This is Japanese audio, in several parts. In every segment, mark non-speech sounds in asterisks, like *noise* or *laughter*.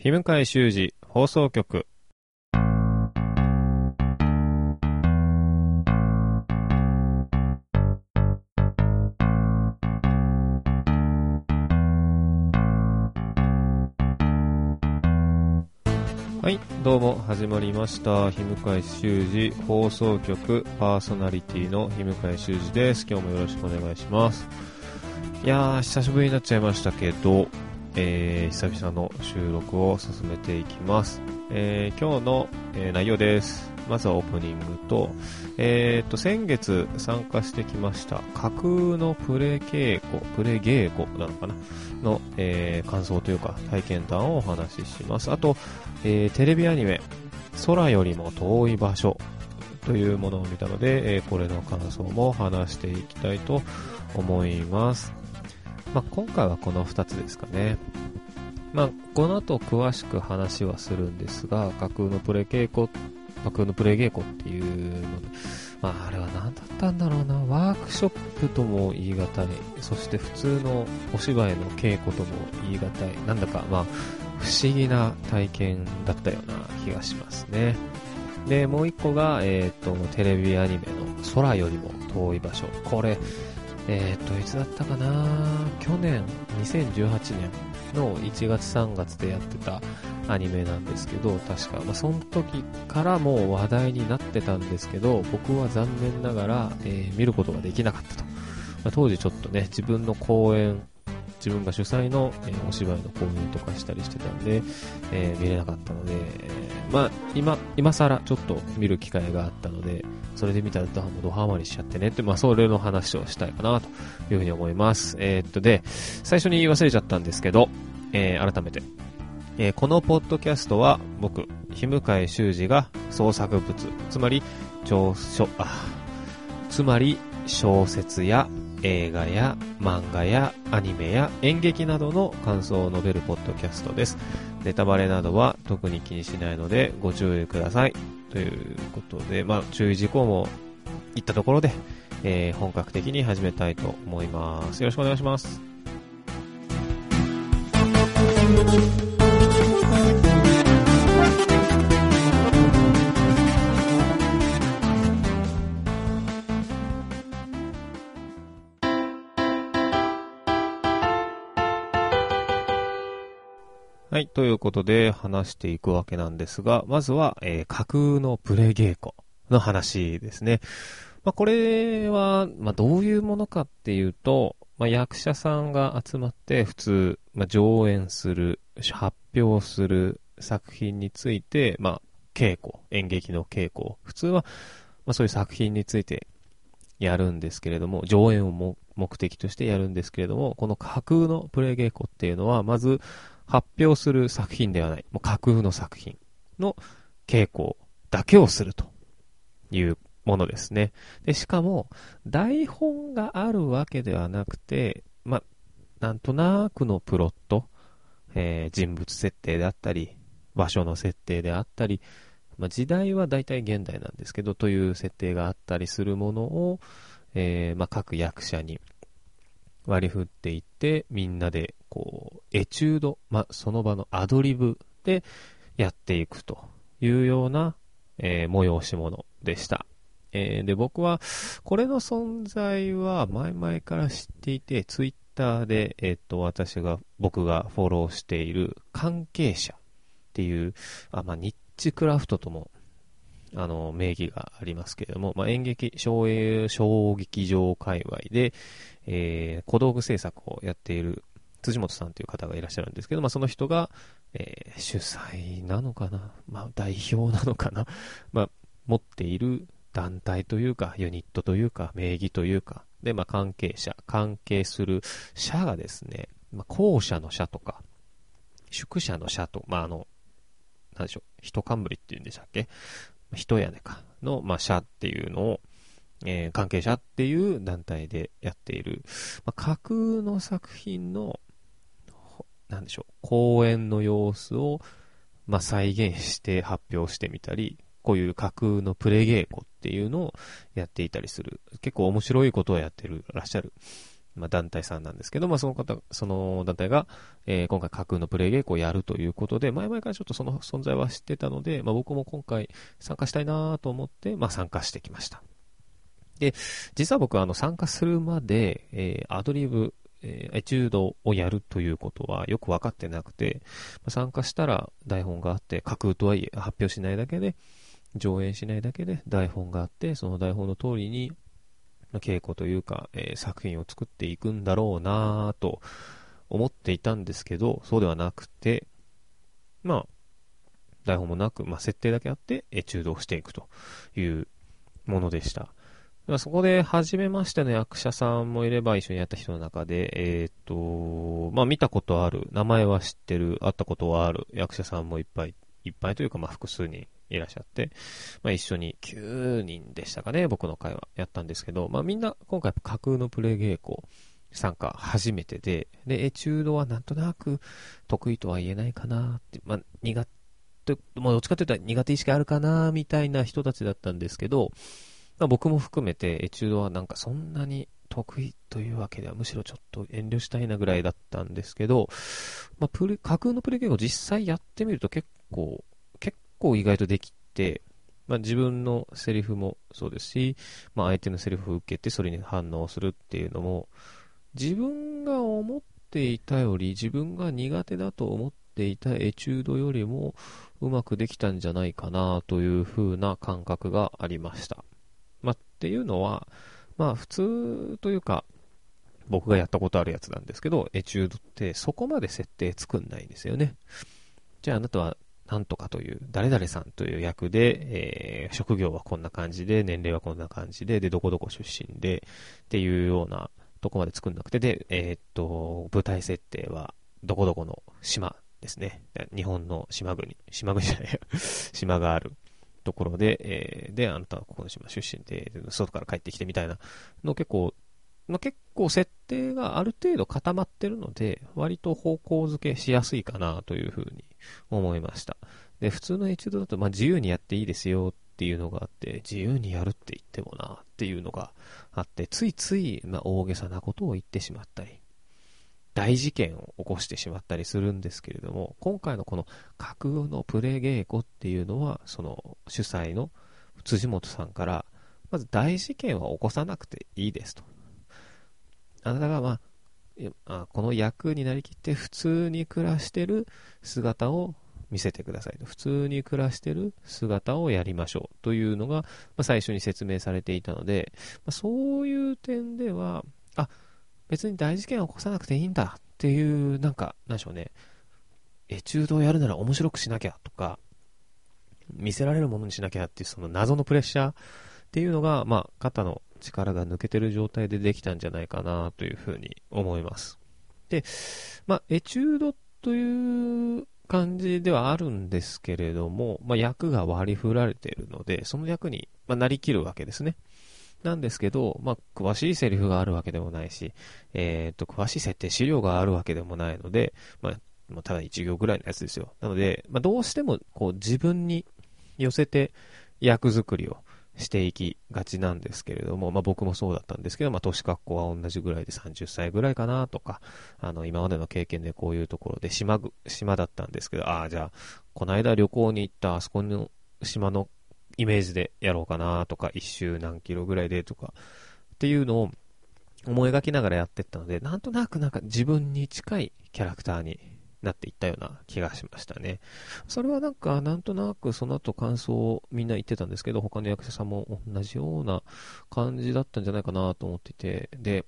日向井修二放送局はい、どうも始まりました。日向井修二放送局パーソナリティの日向井修二です。今日もよろしくお願いします。いやー、久しぶりになっちゃいましたけど、えー、久々の収録を進めていきます。えー、今日の、えー内容です。まずはオープニングと、えー、と、先月参加してきました架空のプレ稽古、プレ稽古なのかな？の、え感想というか体験談をお話しします。あと、えテレビアニメ、空よりも遠い場所というものを見たので、えこれの感想も話していきたいと思います。まあ、今回はこの2つですかね。まあ、この後詳しく話はするんですが、架空のプレ稽古、架空のプレ稽古っていうの、まあ、あれは何だったんだろうな、ワークショップとも言い難い、そして普通のお芝居の稽古とも言い難い、なんだか、まあ、不思議な体験だったような気がしますね。で、もう一個が、えっ、と、テレビアニメの空よりも遠い場所。これ、えっ、と、いつだったかな？去年、2018年の1月3月でやってたアニメなんですけど、確か、まあ、その時からもう話題になってたんですけど、僕は残念ながら、えー見ることができなかったと。まあ当時ちょっとね、自分の公演、自分が主催の、えーお芝居の公演とかしたりしてたんで、えー見れなかったので、えまあ、今、今更ちょっと見る機会があったので、それで見たらドハマりしちゃってねって、まあ、それの話をしたいかなというふうに思います。えーっと、で、最初に言い忘れちゃったんですけど、えー改めて、えーこのポッドキャストは僕、日向井修二が創作物、つまり、長書、あ、つまり、小説や映画や漫画やアニメや演劇などの感想を述べるポッドキャストです。ネタバレなどは特に気にしないのでご注意ください。ということで、まあ、注意事項も言ったところで、えー本格的に始めたいと思います。よろしくお願いします。ということで話していくわけなんですが、まずは、えー架空のプレ稽古の話ですね。まあ、これは、まあ、どういうものかっていうと、まあ、役者さんが集まって普通、まあ、上演する、発表する作品について、まあ、稽古、演劇の稽古、普通は、まあ、そういう作品についてやるんですけれども、上演を目的としてやるんですけれども、この架空のプレイ稽古っていうのは、まず、発表する作品ではない、もう架空の作品の稽古だけをするというものですね。で、しかも、台本があるわけではなくて、ま、なんとなくのプロット、えー人物設定であったり、場所の設定であったり、ま、時代は大体現代なんですけど、という設定があったりするものを、えーま、各役者に割り振っていって、みんなで、こう、エチュード、まあ、その場のアドリブでやっていくというような、えー催し物でした。えーで、僕は、これの存在は前々から知っていて、ツイッターで、えっ、と、私が、僕がフォローしている関係者っていう、あ、まあ、ニッチクラフトとも、あの、名義がありますけれども、まあ、演劇、小映小劇場界隈で、えー小道具制作をやっている辻本さんという方がいらっしゃるんですけど、まあ、その人が、えー主催なのかな、まあ、代表なのかな、まあ、持っている団体というか、ユニットというか、名義というか、で、まあ、関係者、関係する社がですね、まあ、後者の社とか、宿舎の社と、まあ、あの、なんでしょう、人冠っていうんでしたっけ人屋根か、の、まあ、社っていうのを、えー関係者っていう団体でやっている、まあ、架空の作品の、なんでしょう、公演の様子を、まあ、再現して発表してみたり、こういう架空のプレ稽古っていうのをやっていたりする。結構面白いことをやってるらっしゃるまあ、団体さんなんですけど、まあ、その方、その団体が、えー、今回架空のプレイ稽古をやるということで、前々からちょっとその存在は知ってたので、まあ、僕も今回参加したいなと思って、まあ、参加してきました。で、実は僕はあの参加するまで、えー、アドリブ、えー、エチュードをやるということはよく分かってなくて、ま、参加したら台本があって、架空とはいえ発表しないだけで、上演しないだけで台本があって、その台本の通りに稽古というか、えー、作品を作っていくんだろうなぁと思っていたんですけど、そうではなくて、まあ、台本もなく、まあ、設定だけあって、エチュードをしていくというものでした。そこで、初めましての役者さんもいれば、一緒にやった人の中で、えっ、と、まあ、見たことある、名前は知ってる、会ったことはある役者さんもいっぱい、いいっぱいというか、まあ、複数人いらっしゃって、まあ、一緒に9人でしたかね、僕の会はやったんですけど、まあ、みんな今回架空のプレイ稽古参加初めてで、で、エチュードはなんとなく得意とは言えないかなって、まあ、苦手、もうどっちかというと苦手意識あるかなみたいな人たちだったんですけど、まあ、僕も含めてエチュードはなんかそんなに得意というわけではむしろちょっと遠慮したいなぐらいだったんですけど、まあ、プレ、架空のプレイゲームを実際やってみると結構構意外とできて、まあ、自分のセリフもそうですし、まあ、相手のセリフを受けてそれに反応するっていうのも、自分が思っていたより、自分が苦手だと思っていたエチュードよりもうまくできたんじゃないかなという風な感覚がありました。まあ、っていうのは、まあ普通というか、僕がやったことあるやつなんですけど、エチュードってそこまで設定作んないんですよね。じゃああなたはなんとかという、誰々さんという役で、えー、職業はこんな感じで、年齢はこんな感じで、で、どこどこ出身で、っていうようなとこまで作んなくて、で、えー、っと、舞台設定は、どこどこの島ですね。日本の島国、島国じゃない *laughs* 島があるところで、えー、で、あなたはここの島出身で、外から帰ってきてみたいなの結構、まあ、結構設定がある程度固まってるので、割と方向づけしやすいかなというふうに思いました。で、普通のエチュードだと、まあ、自由にやっていいですよっていうのがあって、自由にやるって言ってもなっていうのがあって、ついつい、ま、大げさなことを言ってしまったり、大事件を起こしてしまったりするんですけれども、今回のこの架空のプレ稽古っていうのは、その主催の辻本さんから、まず大事件は起こさなくていいですと。あなたがまあ、この役になりきって普通に暮らしてる姿を見せてくださいと。普通に暮らしてる姿をやりましょうというのが、まあ、最初に説明されていたので、まあ、そういう点では、あ、別に大事件を起こさなくていいんだっていう、なんか、なんでしょうね。エチュードをやるなら面白くしなきゃとか、見せられるものにしなきゃっていうその謎のプレッシャーっていうのが、まあ、肩の力が抜けてる状態でできたんじゃないかなというふうに思います。で、まあ、エチュードという感じではあるんですけれども、まあ、役が割り振られているので、その役に、まあ、なりきるわけですね。なんですけど、まあ、詳しいセリフがあるわけでもないし、えっ、と、詳しい設定資料があるわけでもないので、まあ、ただ1行ぐらいのやつですよ。なので、まあ、どうしても、こう、自分に寄せて役作りをしていきがちなんですけれども、まあ僕もそうだったんですけど、まあ年格好は同じぐらいで30歳ぐらいかなとか、あの今までの経験でこういうところで島ぐ、島だったんですけど、ああ、じゃあ、この間旅行に行ったあそこの島のイメージでやろうかなとか、一周何キロぐらいでとか、っていうのを思い描きながらやってったので、なんとなくなんか自分に近いキャラクターになっていったような気がしましたね。それはなんか、なんとなくその後感想をみんな言ってたんですけど、他の役者さんも同じような感じだったんじゃないかなと思っていて、で、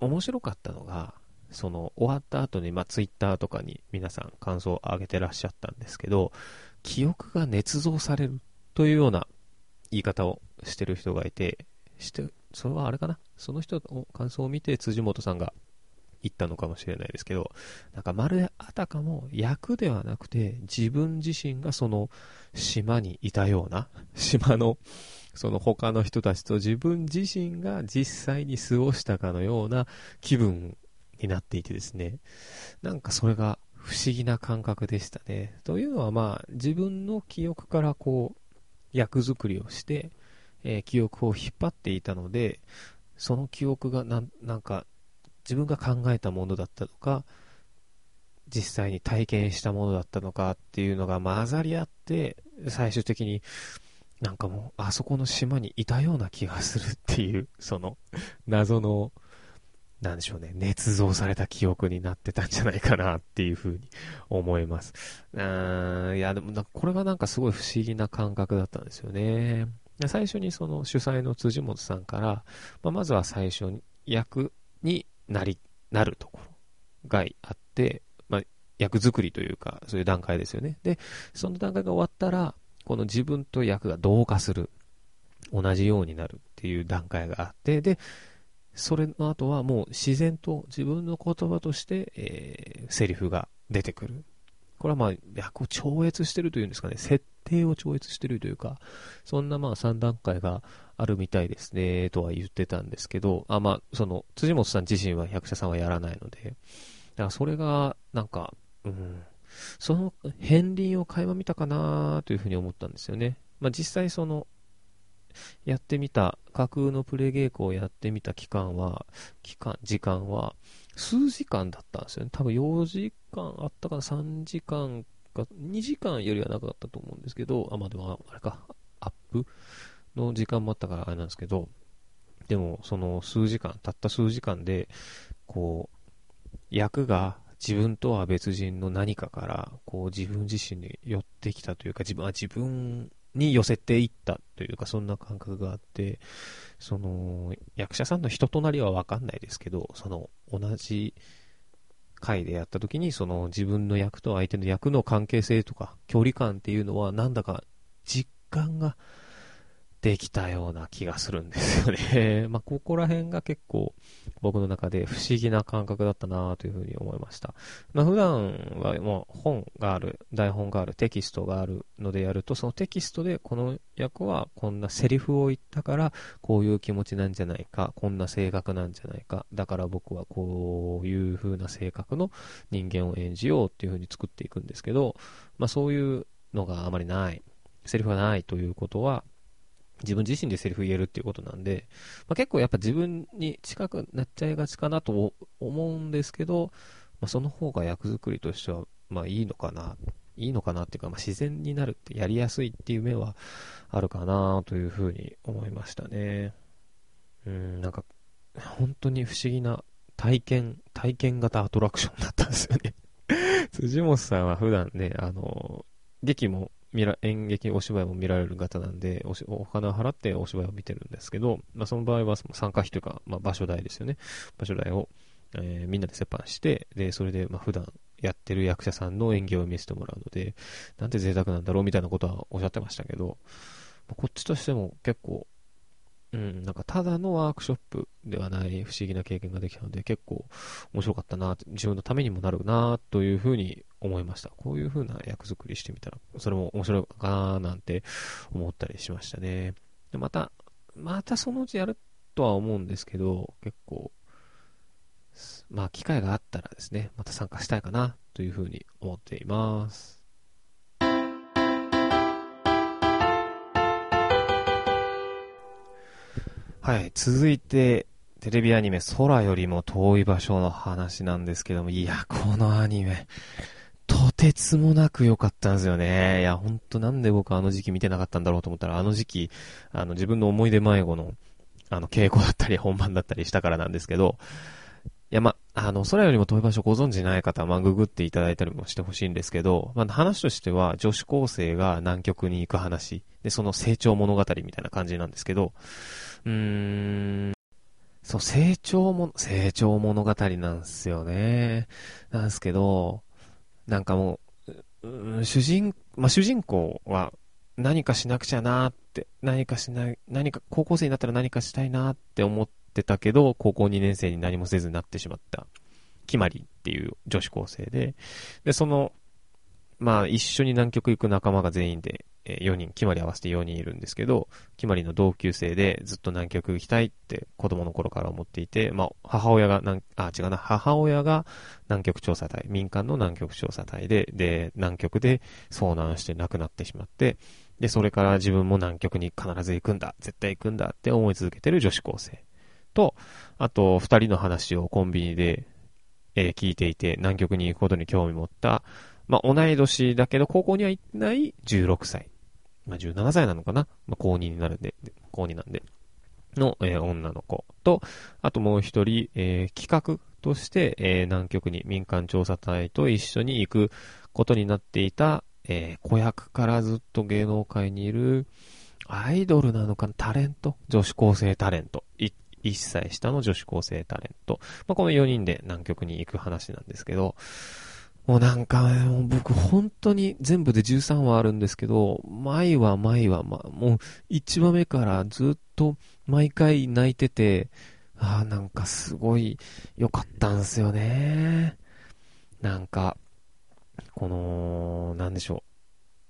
面白かったのが、その終わった後に、まあ、ツイッターとかに皆さん感想を上げてらっしゃったんですけど、記憶が捏造されるというような言い方をしてる人がいて、して、それはあれかな？その人の感想を見て辻元さんが言ったのかもしれないですけど、なんかまるであたかも役ではなくて自分自身がその島にいたような、島のその他の人たちと自分自身が実際に過ごしたかのような気分になっていてですね、なんかそれが不思議な感覚でしたね。というのはまあ自分の記憶からこう役作りをして、えー、記憶を引っ張っていたので、その記憶がなんなんか自分が考えたものだったのか、実際に体験したものだったのかっていうのが混ざり合って、最終的になんかもう、あそこの島にいたような気がするっていう、その、謎の、なんでしょうね、捏造された記憶になってたんじゃないかなっていうふうに思います。うーん、いや、でもこれがなんかすごい不思議な感覚だったんですよね。最初にその主催の辻本さんから、まあ、まずは最初に役になり、なるところがあって、まあ、役作りというか、そういう段階ですよね。で、その段階が終わったら、この自分と役が同化する。同じようになるっていう段階があって、で、それの後はもう自然と自分の言葉として、えー、セリフが出てくる。これはまあ、役を超越してるというんですかね、設定を超越してるというか、そんなまあ3段階があるみたいですね、とは言ってたんですけど、あ、まあ、その、辻本さん自身は役者さんはやらないので、だからそれが、なんか、うん、その片鱗を垣間見たかなというふうに思ったんですよね。まあ実際その、やってみた、架空のプレイ稽古をやってみた期間は、期間、時間は、数時間だったんですよね。多分4時間あったかな、3時間か、2時間よりはなかったと思うんですけど、あ、まあでも、あれか、アップ？の時間もあったからあれなんですけど、でも、その数時間、たった数時間で、こう、役が自分とは別人の何かから、こう自分自身に寄ってきたというか、自分は自分に寄せていったというか、そんな感覚があって、その、役者さんの人となりはわかんないですけど、その、同じ回でやった時に、その自分の役と相手の役の関係性とか、距離感っていうのは、なんだか実感ができたような気がするんですよね。*laughs* まあ、ここら辺が結構僕の中で不思議な感覚だったなというふうに思いました。まあ、普段はもう本がある、台本がある、テキストがあるのでやると、そのテキストでこの役はこんなセリフを言ったからこういう気持ちなんじゃないか、こんな性格なんじゃないか、だから僕はこういう風な性格の人間を演じようっていう風に作っていくんですけど、まあ、そういうのがあまりない。セリフがないということは、自分自身でセリフ言えるっていうことなんで、まあ、結構やっぱ自分に近くなっちゃいがちかなと思うんですけど、まあ、その方が役作りとしては、まあいいのかな、いいのかなっていうか、まあ、自然になるってやりやすいっていう面はあるかなというふうに思いましたね。うん、なんか、本当に不思議な体験、体験型アトラクションだったんですよね *laughs* 辻本さんは普段ね、あの、劇も見ら演劇、お芝居も見られる方なんでおし、お金を払ってお芝居を見てるんですけど、まあ、その場合は参加費というか、まあ、場所代ですよね。場所代を、えー、みんなで折半して、で、それで、まあ、普段やってる役者さんの演技を見せてもらうので、なんて贅沢なんだろうみたいなことはおっしゃってましたけど、まこっちとしても結構うん、なんかただのワークショップではない不思議な経験ができたので、結構面白かったな、自分のためにもなるな、というふうに思いました。こういうふうな役作りしてみたら、それも面白いかな、なんて思ったりしましたね。で、また、またそのうちやるとは思うんですけど、結構、まあ機会があったらですね、また参加したいかな、というふうに思っています。はい、続いて、テレビアニメ空よりも遠い場所の話なんですけども、いや、このアニメ、とてつもなく良かったんですよね。いや、ほんとなんで僕あの時期見てなかったんだろうと思ったら、あの時期、あの自分の思い出迷子の、あの稽古だったり本番だったりしたからなんですけど、や、ま、あの、空よりも遠い場所ご存知ない方は、まググっていただいたりもしてほしいんですけど、まあ、話としては、女子高生が南極に行く話、で、その成長物語みたいな感じなんですけど、うーん、そう、成長も、成長物語なんですよね。なんですけど、なんかもう、主人、まあ、主人公は何かしなくちゃなって、何かしない、何か、高校生になったら何かしたいなって思ってたけど、高校2年生に何もせずになってしまった、決まりっていう女子高生で、で、その、まあ、一緒に南極行く仲間が全員で、え4人、決まり合わせて4人いるんですけど、決まりの同級生でずっと南極行きたいって子供の頃から思っていて、まあ、母親が、あ、違うな、母親が南極調査隊、民間の南極調査隊で、で、南極で遭難して亡くなってしまって、で、それから自分も南極に必ず行くんだ、絶対行くんだって思い続けてる女子高生。と、あと、二人の話をコンビニで、えー、聞いていて、南極に行くことに興味持った、まあ、同い年だけど、高校には行ってない16歳。まあ、17歳なのかな？まあ、高2になるんで、高2なんで。の、えー、女の子と、あともう一人、えー、企画として、えー、南極に民間調査隊と一緒に行くことになっていた、え、子役からずっと芸能界にいる、アイドルなのかな？タレント？女子高生タレント。1歳下の女子高生タレント。まあ、この4人で南極に行く話なんですけど、もうなんか、もう僕本当に全部で13話あるんですけど、毎話毎話、ま、もう1話目からずっと毎回泣いてて、ああ、なんかすごい良かったんすよね。なんか、この、なんでしょ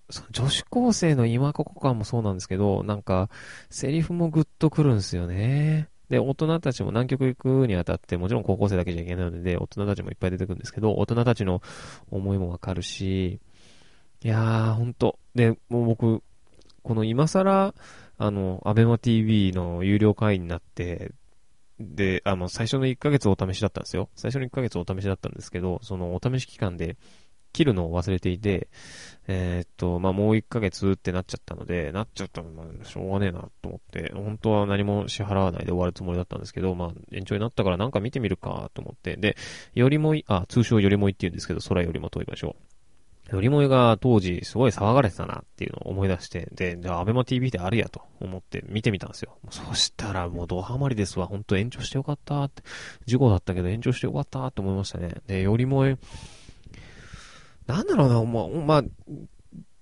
う。その女子高生の今ここ感もそうなんですけど、なんか、セリフもグッとくるんすよね。で、大人たちも南極行くにあたって、もちろん高校生だけじゃいけないので、大人たちもいっぱい出てくるんですけど、大人たちの思いもわかるし、いやー、ほんと。で、もう僕、この今更、あの、アベマ TV の有料会員になって、で、あの、最初の1ヶ月お試しだったんですよ。最初の1ヶ月お試しだったんですけど、そのお試し期間で、切るのを忘れていて、え、っと、ま、もう1ヶ月ってなっちゃったので、なっちゃったのまあ、しょうがねえなと思って、本当は何も支払わないで終わるつもりだったんですけど、まあ、延長になったからなんか見てみるかと思って、で、よりもい、あ、通称よりもいって言うんですけど、空よりも遠い場所。よりもいが当時すごい騒がれてたなっていうのを思い出して、で、じゃあ、アベマ TV であるやと思って見てみたんですよ。そしたらもうドハマりですわ。本当延長してよかったって。事故だったけど延長してよかったって思いましたね。で、よりもい、なんだろうな、まあ、まあ、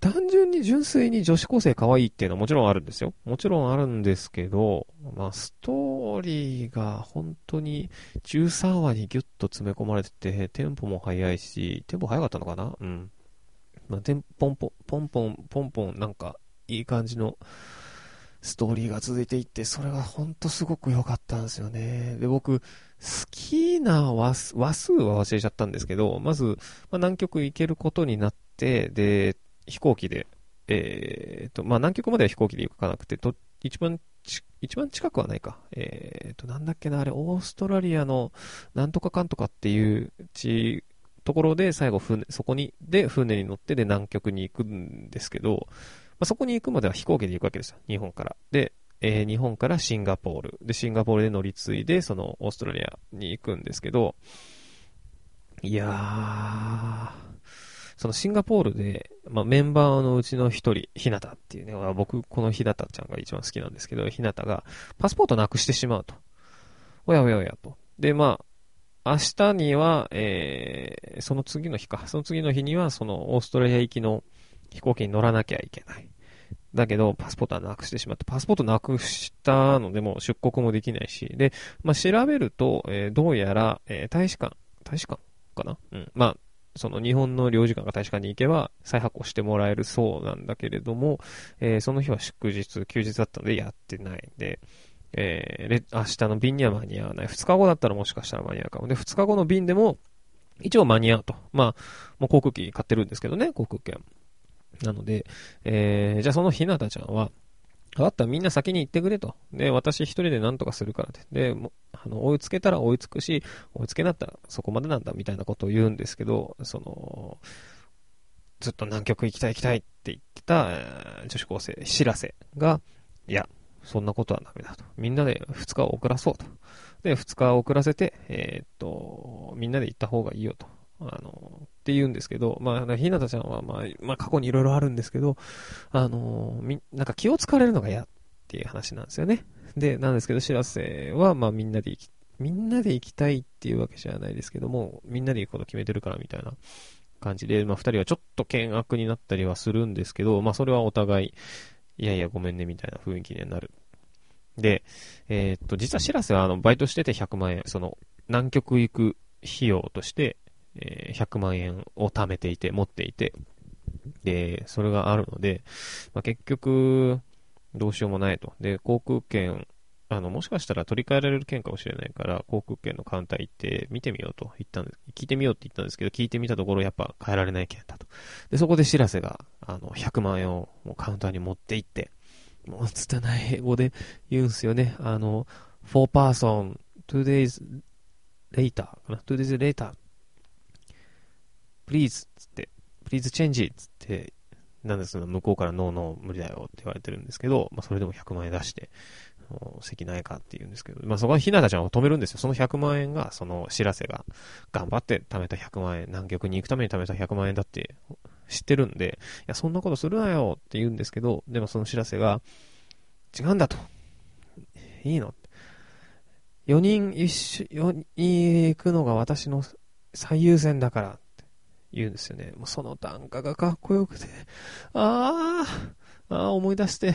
単純に純粋に女子高生可愛いっていうのはもちろんあるんですよ。もちろんあるんですけど、まあ、ストーリーが本当に13話にギュッと詰め込まれてて、テンポも速いし、テンポ速かったのかな？うん。まあ、テンポンポン、ポンポン、ポンポン、なんか、いい感じのストーリーが続いていって、それが本当すごく良かったんですよね。で、僕、好きな話数は忘れちゃったんですけど、まず、まあ、南極行けることになって、で、飛行機で、えー、と、まあ、南極までは飛行機で行かなくて、と、一番一番近くはないか。えー、と、なんだっけな、あれ、オーストラリアの、なんとかかんとかっていう地、ところで最後船、そこに、で、船に乗ってで南極に行くんですけど、まあ、そこに行くまでは飛行機で行くわけですよ。日本から。で、えー、日本からシンガポール。で、シンガポールで乗り継いで、その、オーストラリアに行くんですけど、いやー、そのシンガポールで、まあ、メンバーのうちの一人、ひなたっていうね、僕、このひなたちゃんが一番好きなんですけど、ひなたが、パスポートなくしてしまうと。おやおやおやと。で、まあ、明日には、えー、その次の日か、その次の日には、その、オーストラリア行きの飛行機に乗らなきゃいけない。だけど、パスポートはなくしてしまって、パスポートなくしたのでも出国もできないし、で、まあ、調べると、えー、どうやら、えー、大使館、大使館かな？うん。まあ、その日本の領事館が大使館に行けば再発行してもらえるそうなんだけれども、えー、その日は祝日、休日だったのでやってないんで、えー、明日の便には間に合わない。2日後だったらもしかしたら間に合うかも。で、2日後の便でも、一応間に合うと。まあ、もう航空機買ってるんですけどね、航空券。なので、えー、じゃあそのひなたちゃんは、わかった、みんな先に行ってくれと。で、私一人で何とかするからって。で、もあの、追いつけたら追いつくし、追いつけなったらそこまでなんだみたいなことを言うんですけど、その、ずっと南極行きたい行きたいって言ってた、女子高生、しらせが、いや、そんなことはダメだと。みんなで2日遅らそうと。で、2日遅らせて、えー、っと、みんなで行った方がいいよと。あの、って言うんですけど、まあ、ひなたちゃんは、まあ、まあ、過去にいろいろあるんですけど、あの、み、なんか気を使われるのが嫌っていう話なんですよね。で、なんですけど、しらせは、まあ、みんなで行き、みんなで行きたいっていうわけじゃないですけども、みんなで行くこと決めてるからみたいな感じで、まあ、二人はちょっと険悪になったりはするんですけど、まあ、それはお互い、いやいや、ごめんね、みたいな雰囲気になる。で、えー、っと、実はしらせは、あの、バイトしてて100万円、その、南極行く費用として、えー、100万円を貯めていて、持っていて、で、それがあるので、まあ、結局、どうしようもないと。で、航空券、あの、もしかしたら取り替えられる券かもしれないから、航空券のカウンター行って見てみようと言ったんです。聞いてみようって言ったんですけど、聞いてみたところやっぱ変えられない券だと。で、そこで知らせが、あの、100万円をもうカウンターに持って行って、もう拙い英語で言うんすよね。あの、4パーソン two days later かな？two days later please つって please change つってなんですが、向こうからノーノー無理だよって言われてるんですけど、まあそれでも100万円出して、席ないかって言うんですけど、まあそこはひなたちゃんを止めるんですよ。その100万円が、その知らせが頑張って貯めた100万円、南極に行くために貯めた100万円だって知ってるんで、いや、そんなことするなよって言うんですけど、でもその知らせが、違うんだと。いいの ?4 人一緒に行くのが私の最優先だから言うんですよね。もうその単価がかっこよくて、ああ、あ、思い出して、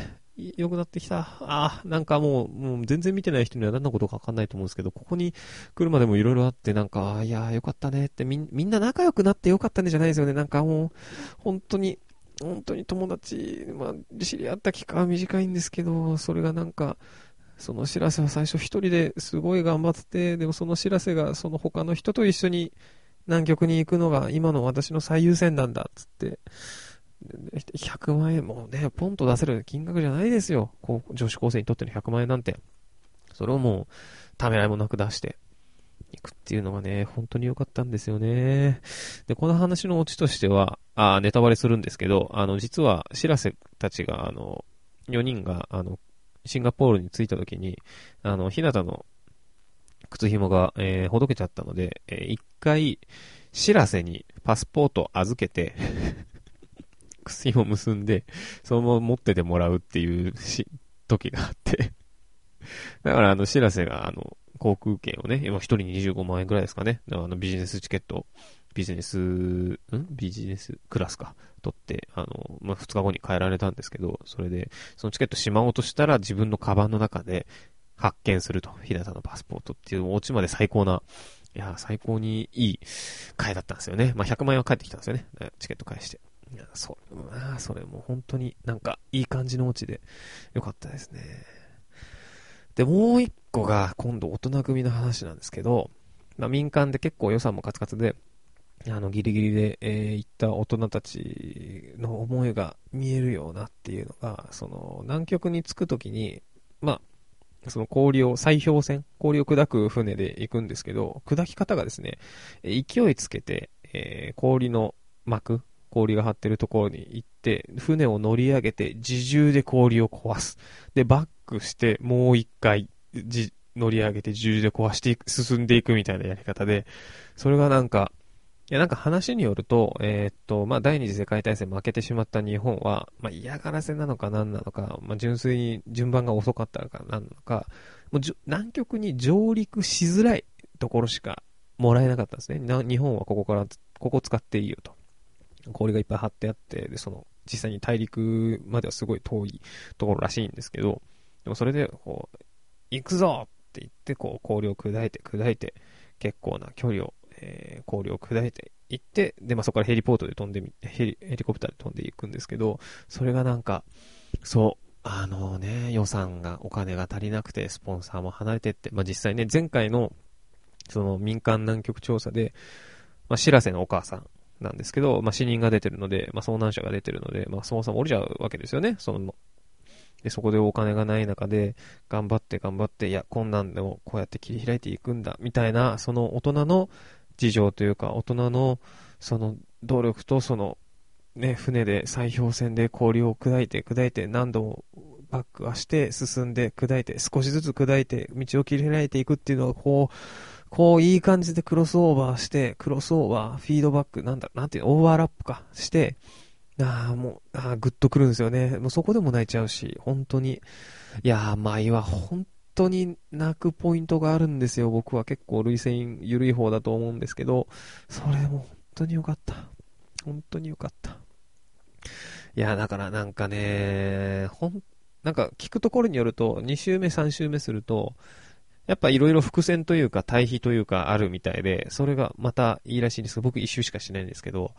良くなってきた。ああ、なんかもう、もう全然見てない人には何のことかわかんないと思うんですけど、ここに来るまでも色々あって、なんか、いや、よかったねってみ、みんな仲良くなってよかったねじゃないですよね。なんかもう、本当に、本当に友達、まあ、知り合った期間は短いんですけど、それがなんか、その知らせは最初一人ですごい頑張ってて、でもその知らせがその他の人と一緒に南極に行くのが今の私の最優先なんだ、つって。100万円もね、ポンと出せる金額じゃないですよ。こう女子高生にとっての100万円なんて。それをもう、ためらいもなく出して、いくっていうのがね、本当に良かったんですよね。で、この話のオチとしては、あネタバレするんですけど、あの、実は、しらせたちが、あの、4人が、あの、シンガポールに着いた時に、あの、ひなたの靴紐が、えー、ほどけちゃったので、えー、一回、しらせにパスポート預けて *laughs* 靴紐結んで、そのまま持っててもらうっていうし、時があってだから、あの、しらせが、あの、航空券をね、今一人25万円くらいですかね。あの、ビジネスチケットビジネス、ん？ビジネスクラスか。取って、あの、まあ、2日後に帰られたんですけど、それで、そのチケットしまおうとしたら自分のカバンの中で発見すると。日向のパスポートっていう、お家まで最高な、いや、最高にいい回だったんですよね。まあ、100万円は返ってきたんですよね。チケット返して。いや、それ、まあ、それも本当になんかいい感じのオチでよかったですね。で、もう一個が今度大人組の話なんですけど、まあ、民間で結構予算もカツカツで、あの、ギリギリで、えー、行った大人たちの思いが見えるようなっていうのが、その、南極に着くときに、まあ、その氷を、砕氷船、氷を砕く船で行くんですけど、砕き方がですね、勢いつけて、えー、氷の膜、氷が張ってるところに行って、船を乗り上げて、自重で氷を壊す。で、バックして、もう一回、乗り上げて、自重で壊していく、進んでいくみたいなやり方で、それがなんか、いや、なんか話によると、えー、っと、まあ、第二次世界大戦負けてしまった日本は、まあ、嫌がらせなのか何なのか、まあ、純粋に順番が遅かったのか何なのか、もう南極に上陸しづらいところしかもらえなかったんですね。日本はここから、ここ使っていいよと。氷がいっぱい張ってあって、で、その、実際に大陸まではすごい遠いところらしいんですけど、でもそれで、こう、行くぞって言って、こう、氷を砕いて砕いて、結構な距離をえー、氷を砕いていって、で、まあ、そこからヘリポートで飛んでみ、ヘリ、ヘリコプターで飛んでいくんですけど、それがなんか、そう、あのね、予算が、お金が足りなくて、スポンサーも離れてって、まあ、実際ね、前回の、その民間南極調査で、まあ、知らせのお母さんなんですけど、まあ、死人が出てるので、まあ、遭難者が出てるので、まあ、そもそも降りちゃうわけですよね、その、で、そこでお金がない中で、頑張って頑張って、いや、困難でもこうやって切り開いていくんだ、みたいな、その大人の事情というか、大人のその努力とその、ね、船で砕氷船で氷を砕いて砕いて何度もバックはして進んで砕いて少しずつ砕いて道を切り開いていくっていうのがこう、こういい感じでクロスオーバーして、クロスオーバー、フィードバック、なんだ、なんていうの、オーバーラップか、して、ああ、もう、ああ、ぐっとくるんですよね。もうそこでも泣いちゃうし、本当に。いやー、舞は本当に泣くポイントがあるんですよ。僕は結構類線緩い方だと思うんですけど、それも本当に良かった。本当に良かった。いや、だからなんかね、ほん、なんか聞くところによると、2週目、3週目すると、やっぱいろいろ伏線というか対比というかあるみたいで、それがまたいいらしいんですけど、僕一周しかしないんですけど、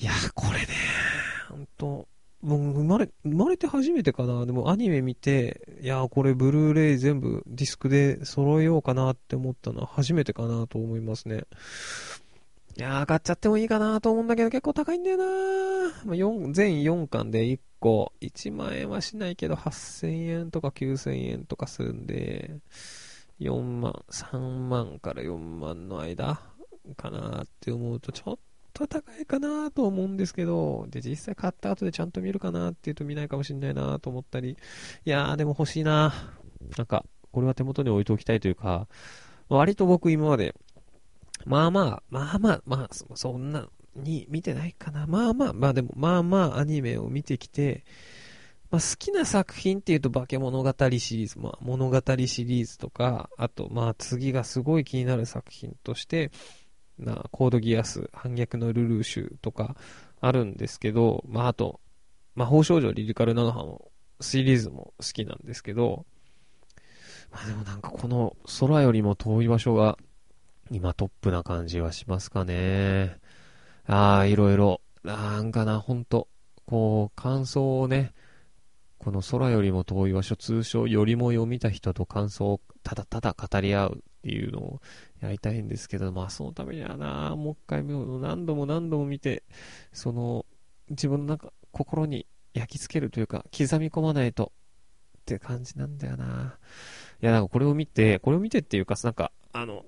いや、これね、本当もう生まれ、生まれて初めてかな。でもアニメ見て、いや、これブルーレイ全部ディスクで揃えようかなって思ったのは初めてかなと思いますね。いやー、買っちゃってもいいかなと思うんだけど結構高いんだよなま、4全4巻で1個、1万円はしないけど8000円とか9000円とかするんで、4万、3万から4万の間かなって思うと、ちょっと高いかなと思うんですけど、で、実際買った後でちゃんと見るかなって言うと見ないかもしれないなと思ったり、いやーでも欲しいななんか、これは手元に置いておきたいというか、割と僕今まで、まあまあ、まあまあ、まあ、そんなに見てないかな。まあまあ、まあでも、まあまあアニメを見てきて、まあ、好きな作品っていうと化け物語シリーズ、まあ物語シリーズとか、あとまあ次がすごい気になる作品として、な、コードギアス、反逆のルルーシュとかあるんですけど、まああと、魔法少女リリカルナノハのシリーズも好きなんですけど、まあでもなんかこの空よりも遠い場所が今トップな感じはしますかね。ああ、いろいろ、なんかな、ほんと、こう、感想をね、この空よりも遠い場所、通称よりも読みた人と感想をただただ語り合うっていうのをやりたいんですけど、まあそのためにはな、もう一回何度も何度も見て、その、自分の中、心に焼き付けるというか、刻み込まないとって感じなんだよな。いや、なんかこれを見て、これを見てっていうか、なんか、あの、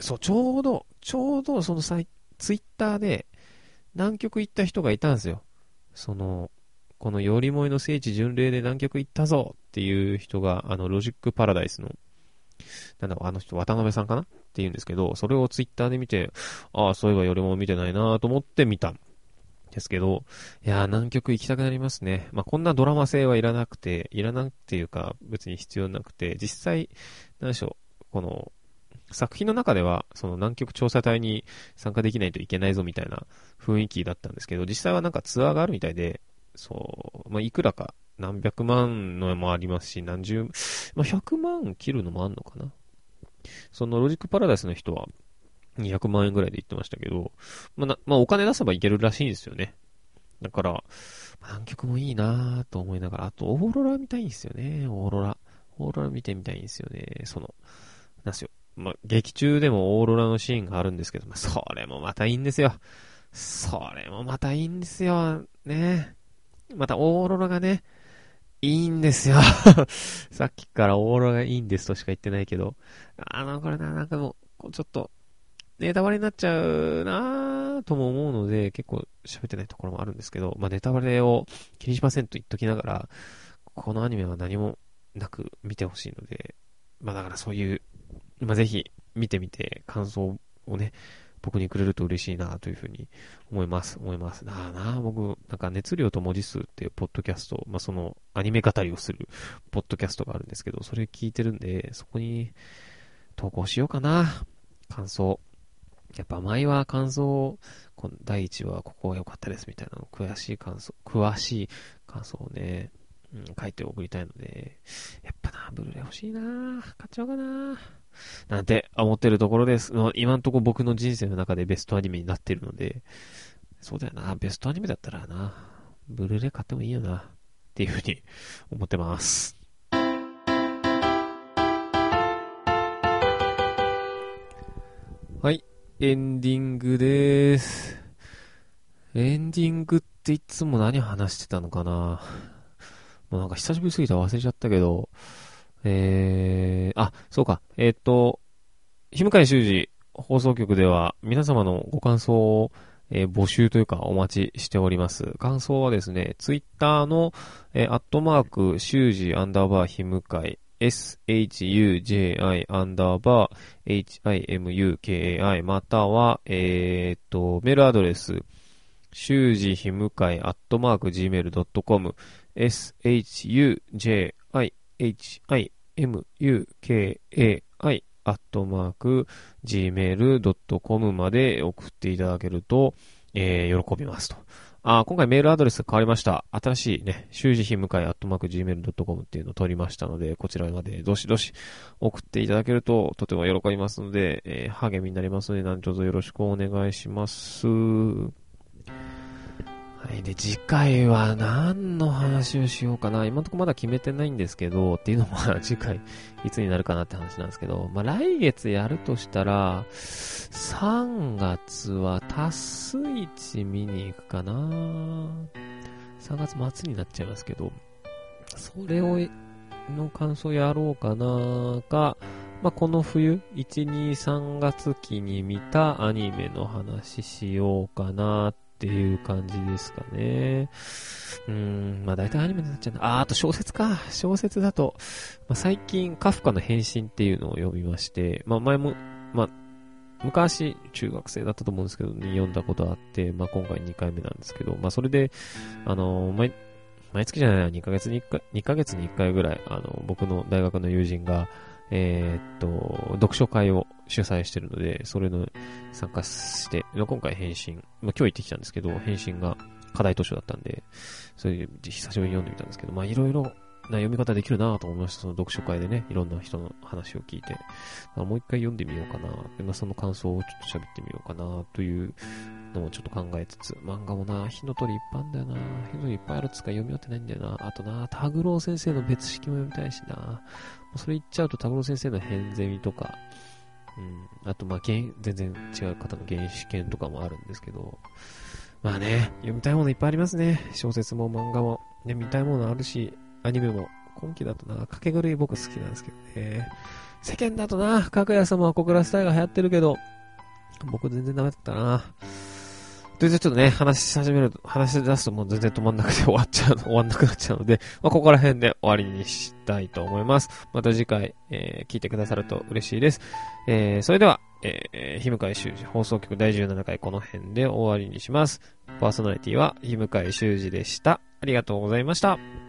そう、ちょうど、ちょうどそのさい、ツイッターで南極行った人がいたんですよ。その、このよりもいの聖地巡礼で南極行ったぞっていう人が、あの、ロジックパラダイスの、なんだろう、あの人、渡辺さんかな？って言うんですけど、それをツイッターで見て、ああ、そういえばよりも見てないなと思って見たですけど、いや、南極行きたくなりますね。まあ、こんなドラマ性はいらなくて、いらなくていうか、別に必要なくて、実際、何でしょう、この、作品の中では、その南極調査隊に参加できないといけないぞみたいな雰囲気だったんですけど、実際はなんかツアーがあるみたいで、そう、まあ、いくらか、何百万のもありますし、何十、まあ、100万切るのもあんのかな。そのロジックパラダイスの人は、200万円ぐらいで言ってましたけど、まあ、まあ、お金出せばいけるらしいんですよね。だから、南極もいいなぁと思いながら、あと、オーロラ見たいんですよね、オーロラ。オーロラ見てみたいんですよね、その、なんすよ。まあ、劇中でもオーロラのシーンがあるんですけど、まあ、それもまたいいんですよ。それもまたいいんですよ。ね。またオーロラがね、いいんですよ。*laughs* さっきからオーロラがいいんですとしか言ってないけど、あの、これな、なんかもう、ちょっと、ネタバレになっちゃうなぁとも思うので、結構喋ってないところもあるんですけど、まあ、ネタバレを気にしませんと言っときながら、このアニメは何もなく見てほしいので、まあ、だからそういう、まあ、ぜひ見てみて感想をね、僕にくれると嬉しいなというふうに思います、思います。なあなあ、僕、なんか熱量と文字数っていうポッドキャスト、まあ、そのアニメ語りをするポッドキャストがあるんですけど、それ聞いてるんで、そこに投稿しようかな。感想。やっぱ前は感想、こ第1話ここが良かったですみたいなの詳しい感想、詳しい感想をね、うん、書いて送りたいので、やっぱな、ブルーレイ欲しいな買っちゃおうかななんて思ってるところです。今んとこ僕の人生の中でベストアニメになってるので、そうだよな、ベストアニメだったらな、ブルーレイ買ってもいいよな、っていうふうに思ってます。はい。エンディングです。エンディングっていつも何話してたのかなもうなんか久しぶりすぎて忘れちゃったけど、えー、あ、そうか、えっ、ー、と、日向修二放送局では皆様のご感想を、えー、募集というかお待ちしております。感想はですね、ツイッターの、えー、アットマーク、修二アンダーバー日向井 shuji アンダーバー himukai または、えー、っと、メールアドレス、修二ひむかいアットマーク gmail.com shuji mukai アットマーク gmail.com まで送っていただけると、えー、喜びますと。あ今回メールアドレス変わりました。新しいね、習字品向かいアットマーク gmail.com っていうのを取りましたので、こちらまでどしどし送っていただけるととても喜びますので、えー、励みになりますので、何卒よろしくお願いします。はい。で、次回は何の話をしようかな。今のところまだ決めてないんですけど、っていうのも次回いつになるかなって話なんですけど、まあ、来月やるとしたら、3月はタスイチ見に行くかな。3月末になっちゃいますけど、それを、の感想やろうかなか、まあ、この冬、1、2、3月期に見たアニメの話しようかなってっていう感じですかね。うん、まあ大体アニメになっちゃうな。あ、あと小説か。小説だと、まあ、最近カフカの変身っていうのを読みまして、まあ前も、まあ、昔、中学生だったと思うんですけど、ね、読んだことあって、まあ今回2回目なんですけど、まあそれで、あの、毎、毎月じゃないな、2ヶ月に1回、2ヶ月に1回ぐらい、あの、僕の大学の友人が、えー、っと、読書会を主催してるので、それの参加して、今回返信、まあ、今日行ってきたんですけど、返信が課題図書だったんで、それで久しぶりに読んでみたんですけど、まあいろいろな読み方できるなと思いました。その読書会でね、いろんな人の話を聞いて。もう一回読んでみようかな。で、まあ、その感想をちょっと喋ってみようかなというのもちょっと考えつつ、漫画もな、火の鳥いっぱいあるんだよな。火の鳥いっぱいあるっつか読み終わってないんだよな。あとな、タグロー先生の別式も読みたいしな。それ言っちゃうと、タグロ先生の変ゼミとか、うん、あと、まあ、全然違う方の原始研とかもあるんですけど、まあね、読みたいものいっぱいありますね。小説も漫画も。ね、見たいものあるし、アニメも。今期だとな、かけ狂い僕好きなんですけどね。世間だとな、かぐや様は小倉スタイが流行ってるけど、僕全然ダメだったな。全然ちょっとね、話し始めると、話し出すともう全然止まんなくて *laughs* 終わっちゃう、終わんなくなっちゃうので、まあ、ここら辺で終わりにしたいと思います。また次回、えー、聞いてくださると嬉しいです。えー、それでは、えー、日向井修二放送局第17回この辺で終わりにします。パーソナリティは日向井修二でした。ありがとうございました。